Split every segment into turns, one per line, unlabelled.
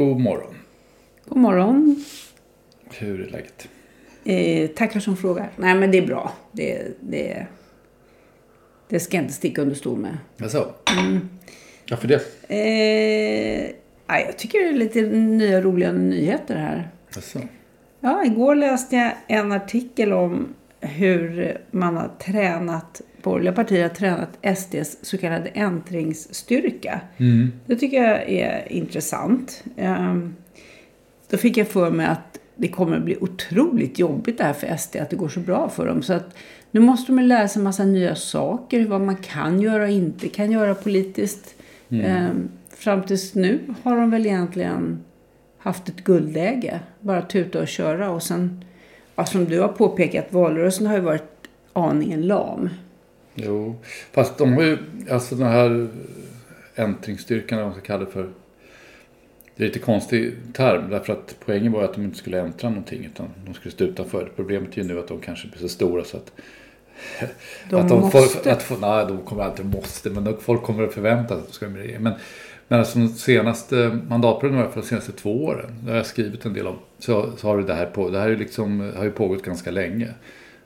God morgon.
God morgon.
Hur är läget?
Eh, tackar som frågar. Nej, men det är bra. Det, det, det ska jag inte sticka under stol med.
Jaså? Mm. Varför det?
Eh, ja, jag tycker det är lite nya roliga nyheter här.
Jaså?
Ja, igår läste jag en artikel om hur man har tränat, borgerliga partier har tränat SDs så kallade äntringsstyrka.
Mm.
Det tycker jag är intressant. Ehm, Då fick jag för mig att det kommer att bli otroligt jobbigt det här för SD, att det går så bra för dem. Så att nu måste de lära sig en massa nya saker, vad man kan göra och inte kan göra politiskt. Ehm, Fram tills nu har de väl egentligen haft ett guldläge. Bara tuta och köra. Och sen, ja, som du har påpekat, valrörelsen har ju varit aningen lam.
Jo, fast de har ju, alltså den här äntringsstyrkan, eller vad man ska kalla det för. Det är lite konstig term, därför att poängen var att de inte skulle äntra någonting, utan de skulle stå utanför. Problemet är ju nu att de kanske blir så stora så att...
De
att de
måste.
Får, att nej, de kommer alltid måste, men folk kommer att förvänta sig att de ska med i Men, men alltså de senaste mandatperioden, fall de senaste två åren, det har jag skrivit en del om, så, så har det här på, det här är liksom, har ju pågått ganska länge.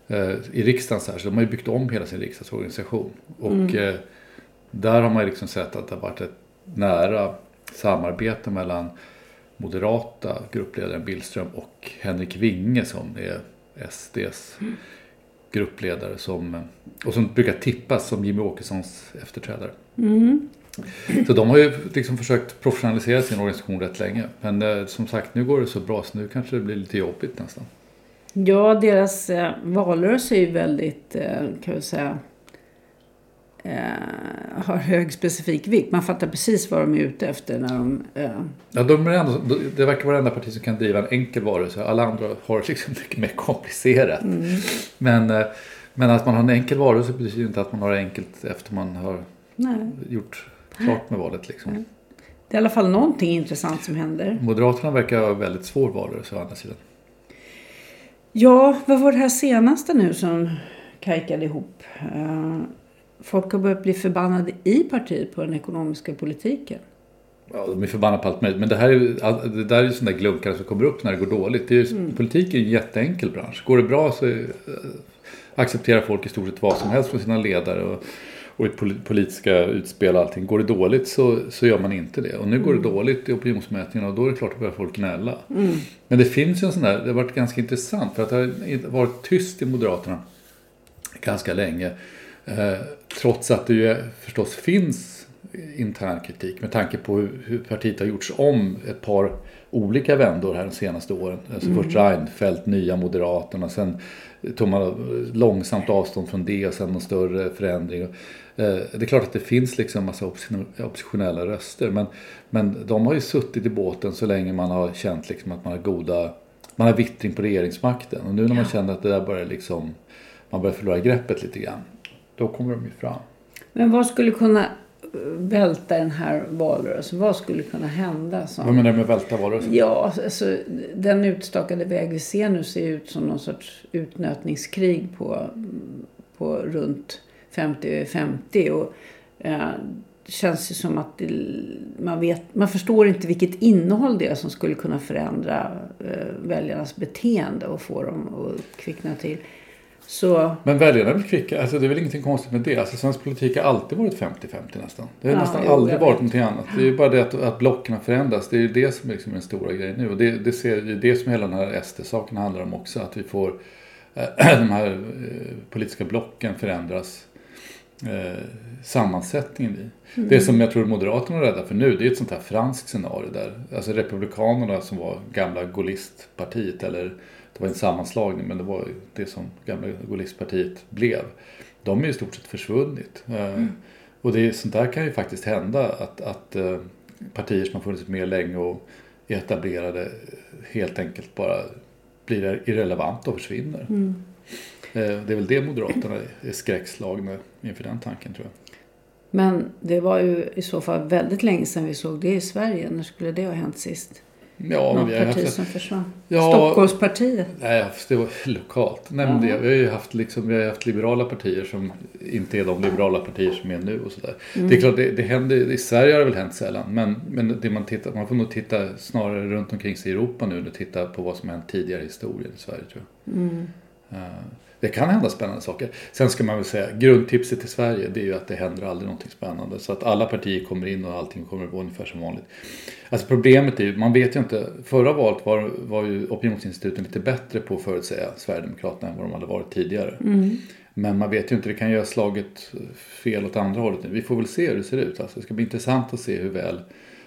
Eh, I riksdagen så här, så de har ju byggt om hela sin riksdagsorganisation. Och eh, där har man ju liksom sett att det har varit ett nära samarbete mellan moderata gruppledaren Billström och Henrik Winge som är SDs gruppledare som, och som brukar tippas som Jimmy Åkessons efterträdare. Så de har ju liksom försökt professionalisera sin organisation rätt länge. Men eh, som sagt, nu går det så bra så nu kanske det blir lite jobbigt nästan.
Ja, deras eh, valrörelse är ju väldigt, eh, kan vi säga, eh, har hög specifik vikt. Man fattar precis vad de är ute efter när de... Eh,
Ja, de är ändå, det verkar vara det enda parti som kan driva en enkel varelse. Alla andra har liksom mycket mer komplicerat. Men, eh, men att man har en enkel varelse betyder ju inte att man har det enkelt efter man har
nej.
gjort klart med valet. Liksom.
Det är i alla fall någonting intressant som händer.
Moderaterna verkar ha väldigt svår valrörelse å andra sidan.
Ja, vad var det här senaste nu som kajkade ihop? Eh, folk har börjat bli förbannade i partiet på den ekonomiska politiken.
Ja, de är förbannade på allt möjligt. Men det, här är, det där är ju sådana där glunkar som kommer upp när det går dåligt. Det är ju, Politik är ju en jätteenkel bransch. Går det bra så eh, accepterar folk i stort sett vad som helst från sina ledare. Och, och i pol- politiska utspel och allting. Går det dåligt så, så gör man inte det. Och nu går det dåligt i opinionsmätningarna och då är det klart att börjar folk gnälla. Men det finns ju en sån där, det har varit ganska intressant för att det har varit tyst i Moderaterna ganska länge. Eh, trots att det ju förstås finns intern kritik med tanke på hur, hur partiet har gjorts om ett par olika vändor här de senaste åren. Alltså Först Reinfeldt, Nya Moderaterna, sen tog man långsamt avstånd från det och sen någon större förändring. Eh, Det är klart att det finns liksom en massa opposition- oppositionella röster men, men de har ju suttit i båten så länge man har känt liksom att man har goda man har vittring på regeringsmakten. Och nu när man känner att det där börjar liksom, man börjar förlora greppet lite grann. Då kommer de ju fram.
Men vad skulle kunna välta den här valrörelsen? Vad skulle kunna hända? Som...
Vad menar du med välta valrörelsen?
Ja, alltså, den utstakade väg vi ser nu ser ut som någon sorts utnötningskrig på, på runt 50-50. Och, eh, det känns ju som att det, man, vet, man förstår inte vilket innehåll det är som skulle kunna förändra eh, väljarnas beteende och få dem att kvickna till. Så,
Men väljarna väl kvicka? Alltså det är väl ingenting konstigt med det. Alltså svensk politik har alltid varit 50-50 nästan. Det har
Ja,
nästan aldrig varit någonting annat. Det är ju bara det att, att blocken har förändrats. Det är ju det som är liksom den stora grejen nu. Och det, det, ser, det är det som hela den här SD-saken handlar om också. Att vi får eh, de här eh, politiska blocken förändras. Eh, sammansättningen i. Det som jag tror Moderaterna är rädda för nu det är ett sånt här franskt scenario där alltså Republikanerna som var gamla Gaullistpartiet eller det var en sammanslagning men det var det som gamla Gaullistpartiet blev. De är i stort sett försvunnit. Eh, Och det sånt där kan ju faktiskt hända att, att eh, partier som har funnits med länge och är etablerade helt enkelt bara blir irrelevanta och försvinner. Eh, Det är väl det Moderaterna är skräckslagna inför den tanken tror jag.
men det var ju i så fall väldigt länge sedan vi såg det i Sverige. När skulle det ha hänt sist?
Ja,
Något
vi har
parti
haft,
som försvann?
Ja.
Stockholmspartiet?
nej, det var lokalt. Nej, men det, vi har ju haft, liksom, vi har haft liberala partier som inte är de liberala partier som är nu och sådär. Det är klart, det, det händer, i Sverige har det väl hänt sällan. Men, men det man, tittar, man får nog titta snarare runt omkring sig i Europa nu och titta på vad som har hänt tidigare i historien i Sverige tror jag. Eh, Det kan hända spännande saker. Sen ska man väl säga, grundtipset till Sverige det är ju att det händer aldrig någonting spännande. Så att alla partier kommer in och allting kommer att gå ungefär som vanligt. Alltså problemet är ju, man vet ju inte. Förra valet var, var ju opinionsinstituten lite bättre på att förutsäga Sverigedemokraterna än vad de hade varit tidigare. Men man vet ju inte, det kan ju ha slagit fel åt andra hållet nu. Vi får väl se hur det ser ut. Alltså, det ska bli intressant att se hur väl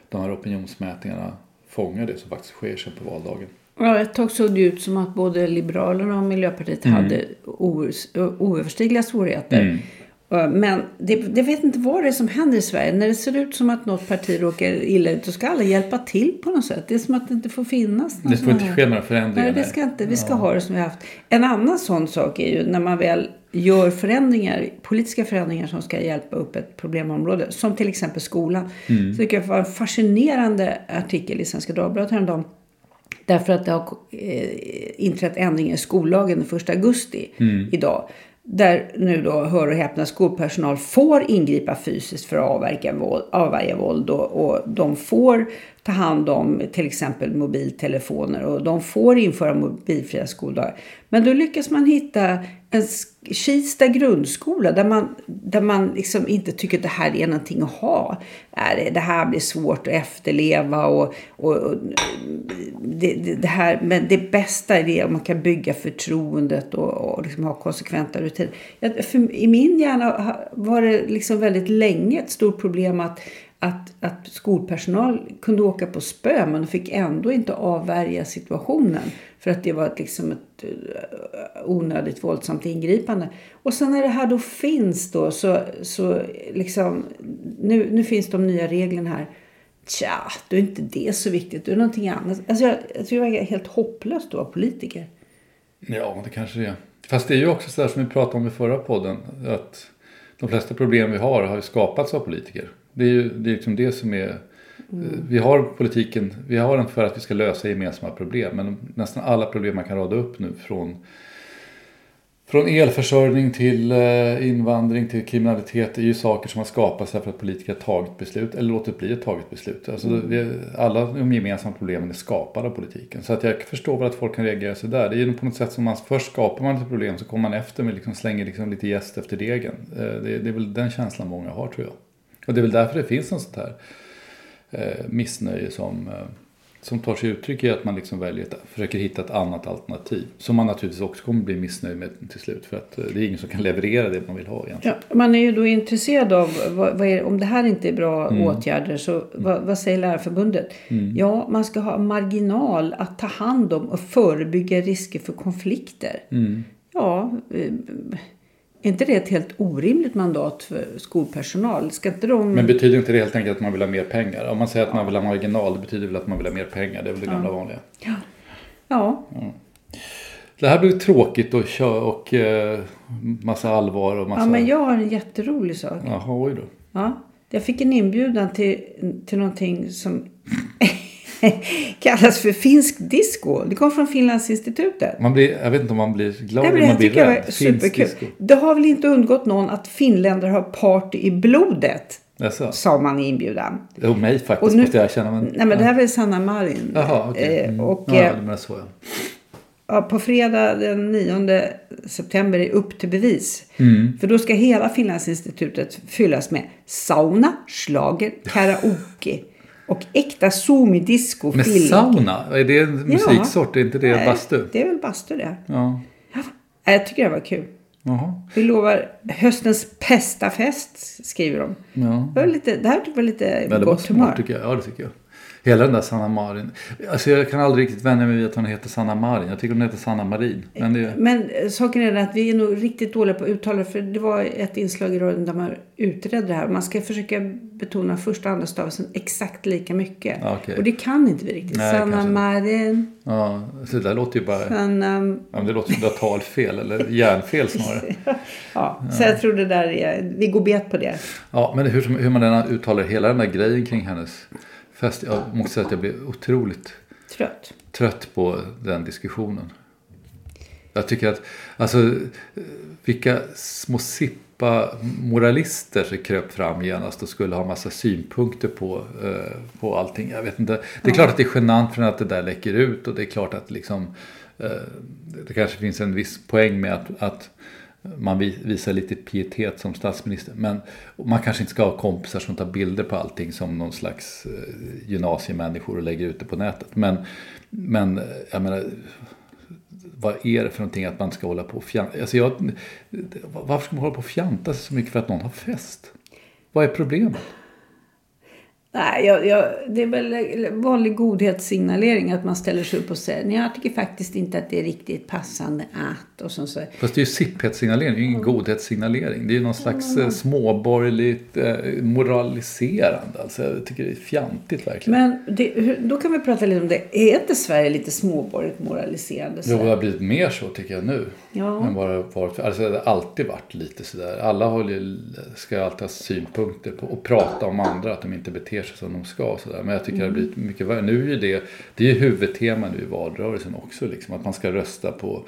de här opinionsmätningarna fångar det som faktiskt sker sen på valdagen.
Ja, ett tag såg det ut som att både Liberalerna och Miljöpartiet
Mm.
hade oöverstigliga svårigheter. Eh, Men det, det vet inte vad det är som händer i Sverige. När det ser ut som att något parti råkar illa ut, då ska alla hjälpa till på något sätt. Det är som att det inte får finnas. någon
Det får inte ske några förändringar.
Nej, det ska inte. Vi ska ha det som vi har haft. En annan sån sak är ju när man väl gör förändringar, politiska förändringar som ska hjälpa upp ett problemområde. Som till exempel skolan. Så det vara en fascinerande artikel i Svenska Dagbladet häromdagen. Därför att det har eh, inträtt ändringar i skollagen den 1 augusti idag. Där nu då, hör och häpna, skolpersonal får ingripa fysiskt för att avverka våld, avvärja våld. Och, och de får ta hand om till exempel mobiltelefoner och de får införa mobilfria skoldagar. Men då lyckas man hitta en Kista grundskola där man, där man liksom inte tycker att det här är någonting att ha. Det här blir svårt att efterleva och, och, och det, det, här, men det bästa är det om man kan bygga förtroendet och, och liksom ha konsekventa rutiner. I min hjärna var det liksom väldigt länge ett stort problem att, att, att skolpersonal kunde åka på spö men de fick ändå inte avvärja situationen. För att det var ett, liksom ett eh, onödigt våldsamt ingripande. Och sen när det här då finns då så, så liksom nu, nu finns de nya reglerna här. Tja, då är inte det så viktigt. Då är det någonting annat. Alltså jag, jag tror det är helt hopplöst att vara politiker.
Ja, det kanske det är. Fast det är ju också så där som vi pratade om i förra podden. Att de flesta problem vi har har ju skapats av politiker. Det är ju det, är liksom det som är... Vi har politiken, vi har den för att vi ska lösa gemensamma problem. Men nästan alla problem man kan rada upp nu från från elförsörjning till eh, invandring till kriminalitet är ju saker som har skapats därför att politiker har tagit beslut eller låtit bli ett taget beslut. Alltså det, alla de gemensamma problemen är skapade av politiken. Så att jag förstår väl att folk kan reagera sig där. Det är ju på något sätt som man först skapar man ett problem så kommer man efter med liksom slänger liksom lite gäst efter degen. Eh, det, det är väl den känslan många har tror jag. Och det är väl därför det finns en sånt här eh, missnöje som, eh, som tar sig uttryck i att man liksom väljer ett, försöker hitta ett annat alternativ. Som man naturligtvis också kommer bli missnöjd med till slut. För att eh, det är ingen som kan leverera det man vill ha egentligen.
Ja, man är ju då intresserad av vad, vad är, om det här inte är bra åtgärder så vad, vad säger Lärarförbundet? Ja, man ska ha marginal att ta hand om och förebygga risker för konflikter. Ja, eh, är inte det ett helt orimligt mandat för skolpersonal? Ska inte de...
Men betyder inte det helt enkelt att man vill ha mer pengar? Om man säger att man vill ha marginal, det betyder väl att man vill ha mer pengar. Det är väl det gamla vanliga.
Ja. Ja,
Det här blir tråkigt och, kö- och eh, massa allvar och massa...
ja men jag har en jätterolig sak.
Jaha, oj då.
Ja, jag fick en inbjudan till, till någonting som kallas för finsk disco. Det kom från Finlandsinstitutet.
Man blir, jag vet inte om man blir glad
Det,
eller
det
blir rädd. Finsk
superkul.
disco.
Det har väl inte undgått någon att finländare har party i blodet,
Jaså?
sa man i inbjudan.
Jo, mig faktiskt
Och nu-
måste jag erkänna. Men,
Nej men det här var Sanna Marin.
Jaha, okej.
Eh,
Mm.
Och
ja,
eh,
menar så ja.
ja, på fredag den 9 september är upp till bevis.
Mm.
För då ska hela Finlandsinstitutet fyllas med sauna, schlager, karaoke och äkta zoom-disco.
Med
film.
sauna? Är det en musiksort? Är inte det
Nej,
bastu?
Det är väl bastu det.
Ja.
Ja, Jag tycker det var kul.
Jaha.
Vi lovar höstens bästa fest, skriver de.
Ja.
Det, var lite, det här var lite
Ja, det var
gott humör.
smart tycker jag. Ja, det tycker jag. Hela den där Sanna Marin. Alltså jag kan aldrig riktigt vänja mig vid att hon heter Sanna Marin. Jag tycker hon heter Sanna Marin. Men det,
Men eh, saken är att vi är nog riktigt dåliga på att uttala. För det var ett inslag i radion där man utredde det här. Man ska försöka betona första och andra stavelsen exakt lika mycket.
Ja, okej.
Och det kan inte vi riktigt.
Nej,
Sanna
kanske.
Marin,
ja, så det där låter ju bara... Ja,
Sanna...
men det låter som du har talfel eller hjärnfel snarare.
Ja, så jag tror det där är... Vi går bet på det.
Ja, men hur, hur man än uttalar hela den där grejen kring hennes fest. Jag måste säga att jag blir otroligt
Trött.
trött på den diskussionen. Jag tycker att, alltså, vilka små sippa moralister som kröp fram genast och skulle ha massa synpunkter på, eh, på allting. Jag vet inte. Det är klart att det är genant för att det där läcker ut och det är klart att liksom, eh, det kanske finns en viss poäng med att, att man visar lite pietet som statsminister. Men man kanske inte ska ha kompisar som tar bilder på allting som någon slags eh, gymnasiemänniskor och lägger ut det på nätet. Men, men eh, jag menar, vad är det för någonting att man ska hålla på och fjanta? Alltså jag, varför ska man hålla på och fjanta sig så mycket för att någon har fest? Vad är problemet?
Nej, jag, jag, det är väl vanlig godhetssignalering att man ställer sig upp och säger nej, jag tycker faktiskt inte att det är riktigt passande att och så, så.
Fast det är ju sipphetsssignalering, det är ju ingen godhetssignalering. Det är ju någon slags eh, småborgerligt eh, moraliserande. Alltså jag tycker det är fjantigt verkligen.
Men det, hur, då kan vi prata lite om det. Är inte Sverige lite småborgerligt moraliserande?
Jo,
Så?
det har blivit mer så tycker jag nu.
Ja.
Än har varit. Alltså det har alltid varit lite sådär. Alla har ju, ska alltid ha synpunkter på och prata om andra. Att de inte beter sig som de ska. Och sådär. Men jag tycker det har blivit mycket värre. Nu är det, det är huvudtema nu i valrörelsen också. Liksom, att man ska rösta på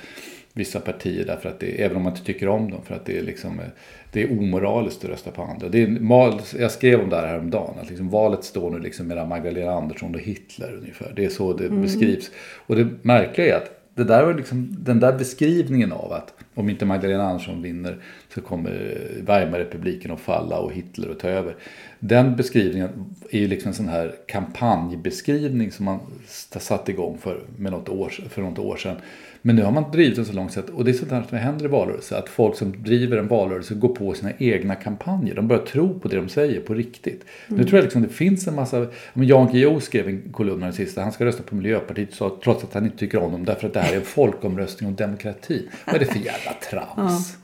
vissa partier därför att det, även om man inte tycker om dem. För att det är liksom, eh, det är omoraliskt att rösta på andra. Det är, jag skrev om det här häromdagen. Att liksom valet står nu liksom mellan Magdalena Andersson och Hitler ungefär. Det är så det beskrivs. Och det märkliga är att det där var liksom, den där beskrivningen av att om inte Magdalena Andersson vinner så kommer Weimarrepubliken att falla och Hitler att ta över. Den beskrivningen är ju liksom en sån här kampanjbeskrivning som man satte igång för, med något år, för något år sedan. Men nu har man drivit den så långt sätt och det är sånt här som händer i valrörelse. Att folk som driver en valrörelse går på sina egna kampanjer. De börjar tro på det de säger på riktigt. Nu tror jag liksom det finns en massa, men Jan Guillou skrev en kolumn här sista, han ska rösta på Miljöpartiet så- trots att han inte tycker om dem därför att det här är en folkomröstning om demokrati. Vad är det för jävla trams?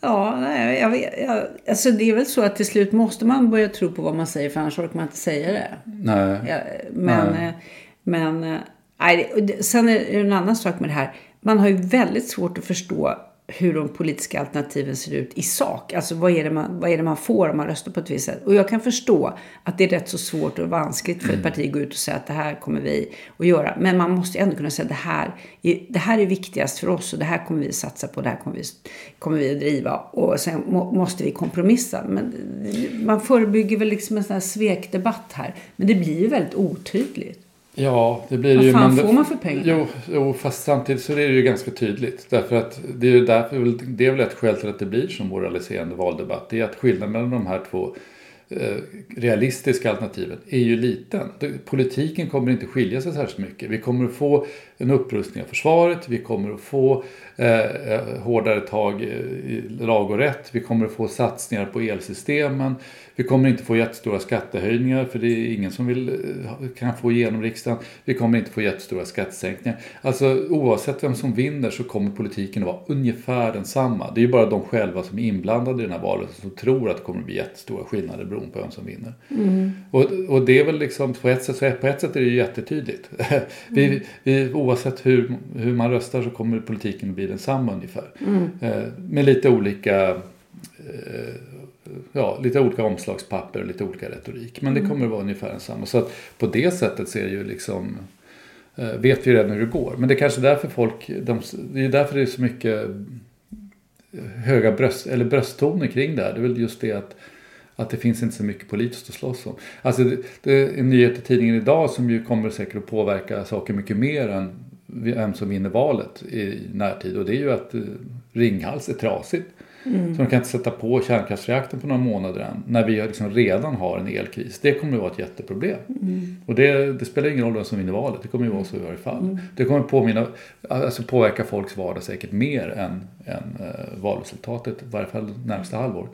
Ja, nej, jag vet, jag, alltså det är väl så att till slut måste man börja tro på vad man säger för annars orkar man inte säga det.
Nej.
Ja, men,
Nej.
eh, men eh, nej, det- det- sen är det en annan sak med det här. Man har ju väldigt svårt att förstå hur de politiska alternativen ser ut i sak. Alltså vad är, det man, vad är det man får om man röstar på ett visst sätt? Och jag kan förstå att det är rätt så svårt och vanskligt för ett parti att gå ut och säga att det här kommer vi att göra. Men man måste ju ändå kunna säga att det här, är, det här är viktigast för oss och det här kommer vi att satsa på, det här kommer vi, kommer vi att driva. Och sen må, måste vi kompromissa. Men man förebygger väl liksom en sån här svekdebatt här. Men det blir ju väldigt otydligt.
Ja, det blir
Vad
ju...
fan
men-
får man för pengar?
Jo, jo, fast samtidigt så är det ju ganska tydligt. Därför att det är ju därför, det är väl ett skäl till att det blir så moraliserande valdebatt. Det är att skillnaden mellan de här två Eh, realistiska alternativen är ju liten. Politiken kommer inte skilja sig särskilt mycket. Vi kommer att få en upprustning av försvaret, vi kommer att få eh, eh hårdare tag i lag och rätt, vi kommer att få satsningar på elsystemen, vi kommer inte få jättestora skattehöjningar för det är ingen som vill, eh, kan få igenom riksdagen. Vi kommer inte få jättestora skattesänkningar. Alltså oavsett vem som vinner så kommer politiken att vara ungefär densamma. Det är ju bara de själva som är inblandade i den här valet som tror att det kommer att bli jättestora skillnader beroende på vem som vinner. Och, och det är väl liksom, på ett sätt, på ett sätt är det ju jättetydligt. vi, vi, oavsett hur, hur man röstar så kommer politiken bli densamma ungefär. Eh, med lite olika eh, ja, lite olika omslagspapper och lite olika retorik. Men det kommer att vara ungefär densamma. Så att på det sättet ser ju liksom eh, vet vi redan hur det går. Men det är kanske därför folk, de, det är därför det är så mycket höga bröst, eller brösttoner kring det här. Det är väl just det att, att det finns inte så mycket politiskt att slåss om. Alltså det, det är en nyhet i tidningen idag som ju kommer säkert att påverka saker mycket mer än vem som vinner valet i närtid. Och det är ju att eh, Ringhals är trasigt. Mm. Så de kan inte sätta på kärnkraftsreaktorn på några månader än. När vi liksom redan har en elkris. Det kommer att vara ett jätteproblem. Mm. Och det, det, spelar ingen roll vem som vinner valet. Det kommer att vara så i varje fall. Mm. Det kommer att påminna, alltså påverka folks vardag säkert mer än, än uh, valresultatet. I varje fall närmsta halvår.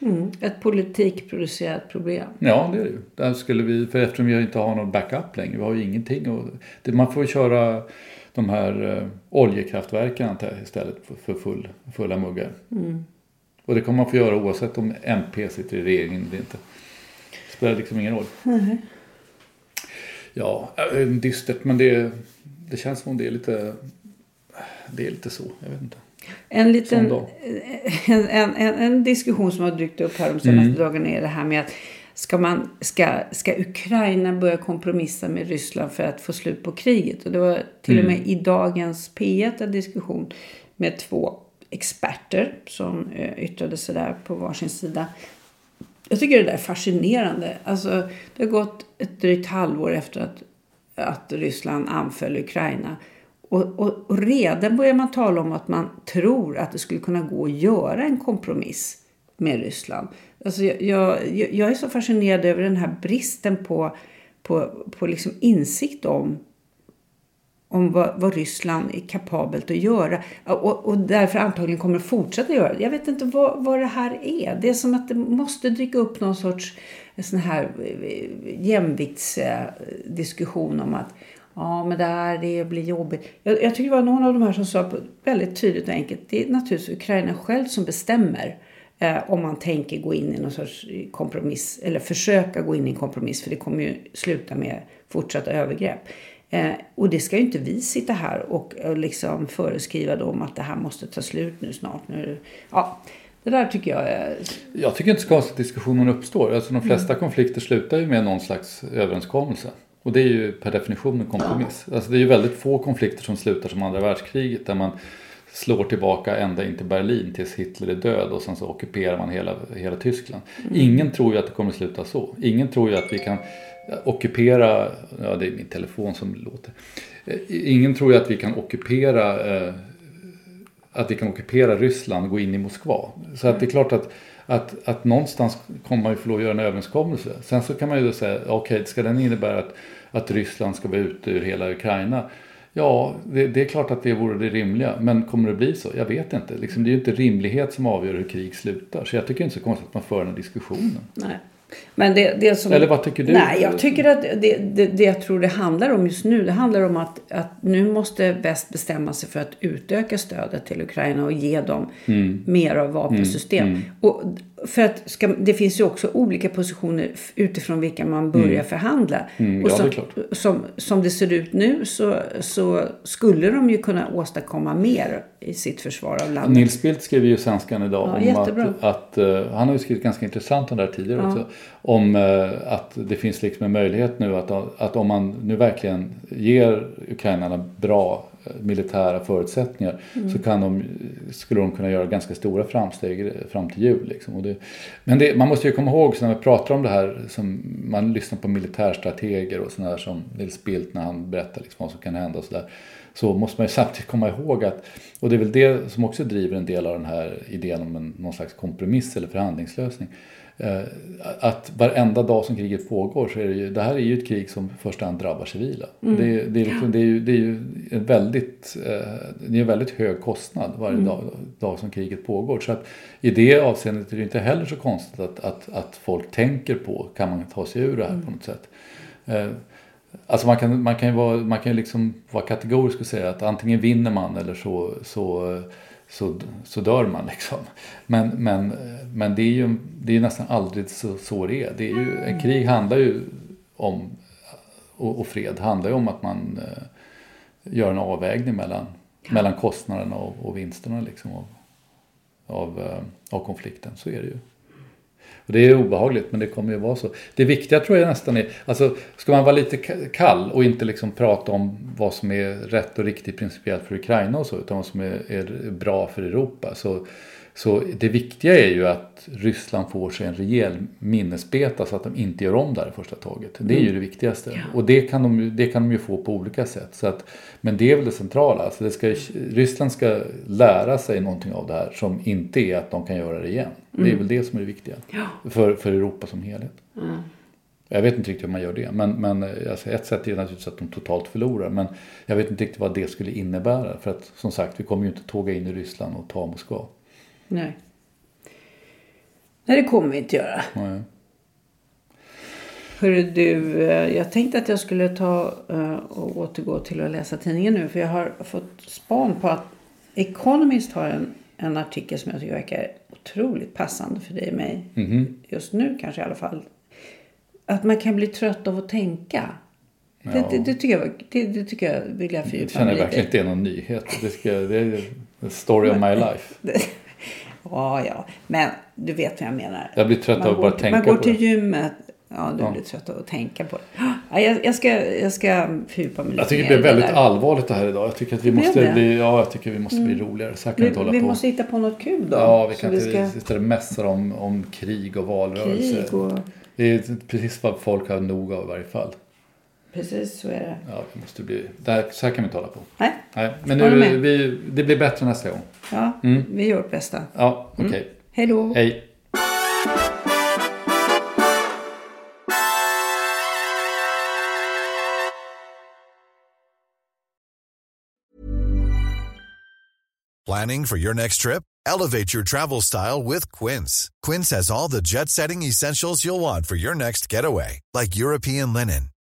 Mm. Ett politikproducerat problem.
Ja, det är det ju. Där skulle vi, för eftersom vi inte har någon backup längre. Vi har ju ingenting. Och det, man får köra de här eh, oljekraftverken istället för, full, fulla muggar. Mm. Och det kommer man få göra oavsett om MP sitter i regeringen eller inte. Det spelar liksom ingen roll. Mm. Ja, äh, dystert men det, det känns som om det är lite, det är lite så. Jag vet inte.
En, liten, en, en, en, diskussion som har dykt upp här de senaste mm. dagarna är det här med att ska, man, ska, ska Ukraina börja kompromissa med Ryssland för att få slut på kriget? Och det var till mm. och med i dagens P1 en diskussion med två experter som eh, yttrade sig där på varsin sida. Jag tycker det där är fascinerande. Alltså, det har gått ett drygt halvår efter att, att Ryssland anföll Ukraina. Och, och, och, redan börjar man tala om att man tror att det skulle kunna gå att göra en kompromiss med Ryssland. Alltså jag, jag, jag är så fascinerad över den här bristen på, på, på liksom insikt om, om vad, vad Ryssland är kapabelt att göra. Och, och därför antagligen kommer att fortsätta göra. Jag vet inte vad, vad det här är. Det är som att det måste dyka upp någon sorts sån här eh, jämviktsdiskussion om att Ja, men det här det blir jobbigt. Jag, jag tycker det var någon av de här som sa väldigt tydligt och enkelt. Det är naturligtvis Ukraina själv som bestämmer Eh, om man tänker gå in i någon sorts kompromiss eller försöka gå in i en kompromiss för det kommer ju sluta med fortsatta övergrepp. Eh, och det ska ju inte vi sitta här och, och liksom föreskriva dem att det här måste ta slut nu snart. Nu, ja, det där tycker jag är...
Jag tycker inte så konstigt att diskussionen uppstår. Alltså de flesta mm. konflikter slutar ju med någon slags överenskommelse. Och det är ju per definition en kompromiss. Alltså det är ju väldigt få konflikter som slutar som andra världskriget där man slår tillbaka ända in till Berlin tills Hitler är död och sen så ockuperar man hela, hela Tyskland. Mm. Ingen tror ju att det kommer att sluta så. Ingen tror ju att vi kan ockupera, ja det är min telefon som låter. Eh, ingen tror ju att vi kan ockupera eh, att vi kan ockupera Ryssland och gå in i Moskva. Så att det är klart att, att, att någonstans kommer man ju få lov att göra en överenskommelse. Sen så kan man ju då säga, okej, okay, ska den innebära att, att Ryssland ska vara ute ur hela Ukraina? Ja, det, det, är klart att det vore det rimliga. Men kommer det bli så? Jag vet inte. Liksom, det är ju inte rimlighet som avgör hur krig slutar. Så jag tycker inte så konstigt att man för den diskussionen.
Nej. Men det, det som,
Eller vad tycker du?
Nej, jag tycker att det, det, det jag tror det handlar om just nu, det handlar om att, att nu måste väst bestämma sig för att utöka stödet till Ukraina och ge dem mm. mer av vapensystem. Mm. Mm. Och för att ska, det finns ju också olika positioner utifrån vilka man börjar mm. förhandla.
Mm,
och
ja,
som,
det
som, som det ser ut nu så, så skulle de ju kunna åstadkomma mer i sitt försvar av landet.
Nils Bildt skrev ju Svenskan idag ja, om att, att uh, han har ju skrivit ganska intressant om det här tidigare ja. också. Om uh, att det finns liksom en möjlighet nu att, att om man nu verkligen ger ukrainarna bra militära förutsättningar mm. så kan de, skulle de kunna göra ganska stora framsteg fram till jul. Liksom. Det, men det, man måste ju komma ihåg när vi pratar om det här, som man lyssnar på militärstrateger och sådana som Nils Bildt när han berättar liksom vad som kan hända och sådär. Så måste man ju samtidigt komma ihåg att, och det är väl det som också driver en del av den här idén om en, någon slags kompromiss eller förhandlingslösning att varenda dag som kriget pågår så är det ju, det här är ju ett krig som i första hand drabbar civila. Mm. Det, det, är liksom, det, är ju, det är ju en väldigt, eh, det är en väldigt hög kostnad varje mm. dag, dag som kriget pågår. Så att i det avseendet är det inte heller så konstigt att, att, att folk tänker på, kan man ta sig ur det här mm. på något sätt? Eh, alltså man kan, man kan ju vara, man kan liksom vara kategorisk och säga att antingen vinner man eller så, så så, så dör man liksom. Men, men, men det är ju det är nästan aldrig så, så det är. Det är ju, en krig handlar ju om, och, och fred handlar ju om att man göra en avvägning mellan, mellan kostnaderna och, och vinsterna liksom av, av, eh, av konflikten. Så är det ju. Och det är obehagligt men det kommer ju vara så. Det viktiga tror jag nästan är, alltså ska man vara lite kall och inte liksom prata om vad som är rätt och riktigt principiellt för Ukraina och så utan vad som är, är bra för Europa. Så så det viktiga är ju att Ryssland får sig en rejäl minnesbeta så att de inte gör om det här första taget. Det är ju det viktigaste. Ja. Och det kan, de, det kan de ju få på olika sätt. Så att, men det är väl det centrala. Alltså det ska, Ryssland ska lära sig någonting av det här som inte är att de kan göra det igen. Mm. Det är väl det som är det viktiga. Ja. För, för Europa som helhet. Mm. Jag vet inte riktigt hur man gör det. Men, men alltså ett sätt är naturligtvis att de totalt förlorar. Men jag vet inte riktigt vad det skulle innebära. För att som sagt, vi kommer ju inte tåga in i Ryssland och ta Moskva.
Nej. Nej, det kommer vi inte göra.
Nej.
Hörru du, eh, jag tänkte att jag skulle ta uh, och återgå till att läsa tidningen nu. För jag har fått span på att Economist har en, en artikel som jag tycker verkar otroligt passande för dig och mig.
Mm -hmm.
Just nu kanske i alla fall. Att man kan bli trött av att tänka. Ja. Det, det, det, tycker jag, det, det tycker jag vill jag fördjupa
mig lite. Jag känner verkligen inte det är någon nyhet. Det, ska, det är the story of my life.
Ja, ja. Men du vet vad jag menar.
Jag blir trött av att bara tänka
på
det.
Man går till gymmet. Ja, du ja. blir trött av att tänka på det. Ja, jag, jag, ska, jag ska fördjupa mig lite
Jag tycker det blir väldigt allvarligt det här idag. Jag tycker att vi måste bli, ja, jag tycker vi måste bli mm. roligare. Så här kan vi, inte hålla
vi
på.
måste hitta på något kul då.
Ja, vi kan inte ska... istället mässa om, om krig och valrörelse.
Krig och...
Det är precis vad folk har nog av i varje fall.
Precis så är det.
Ja, det måste bli, där, så här kan vi inte hålla på.
Nej.
Nej. Men nu, vi, det blir bättre nästa gång.
Ja, mm. vi gör vårt bästa.
Ja, okej. Okay. Mm.
Hej då.
Hej.
Planning for your next trip? Elevate your travel style with Quince. Quince has all the jet setting essentials you'll want for your next getaway, like European linen,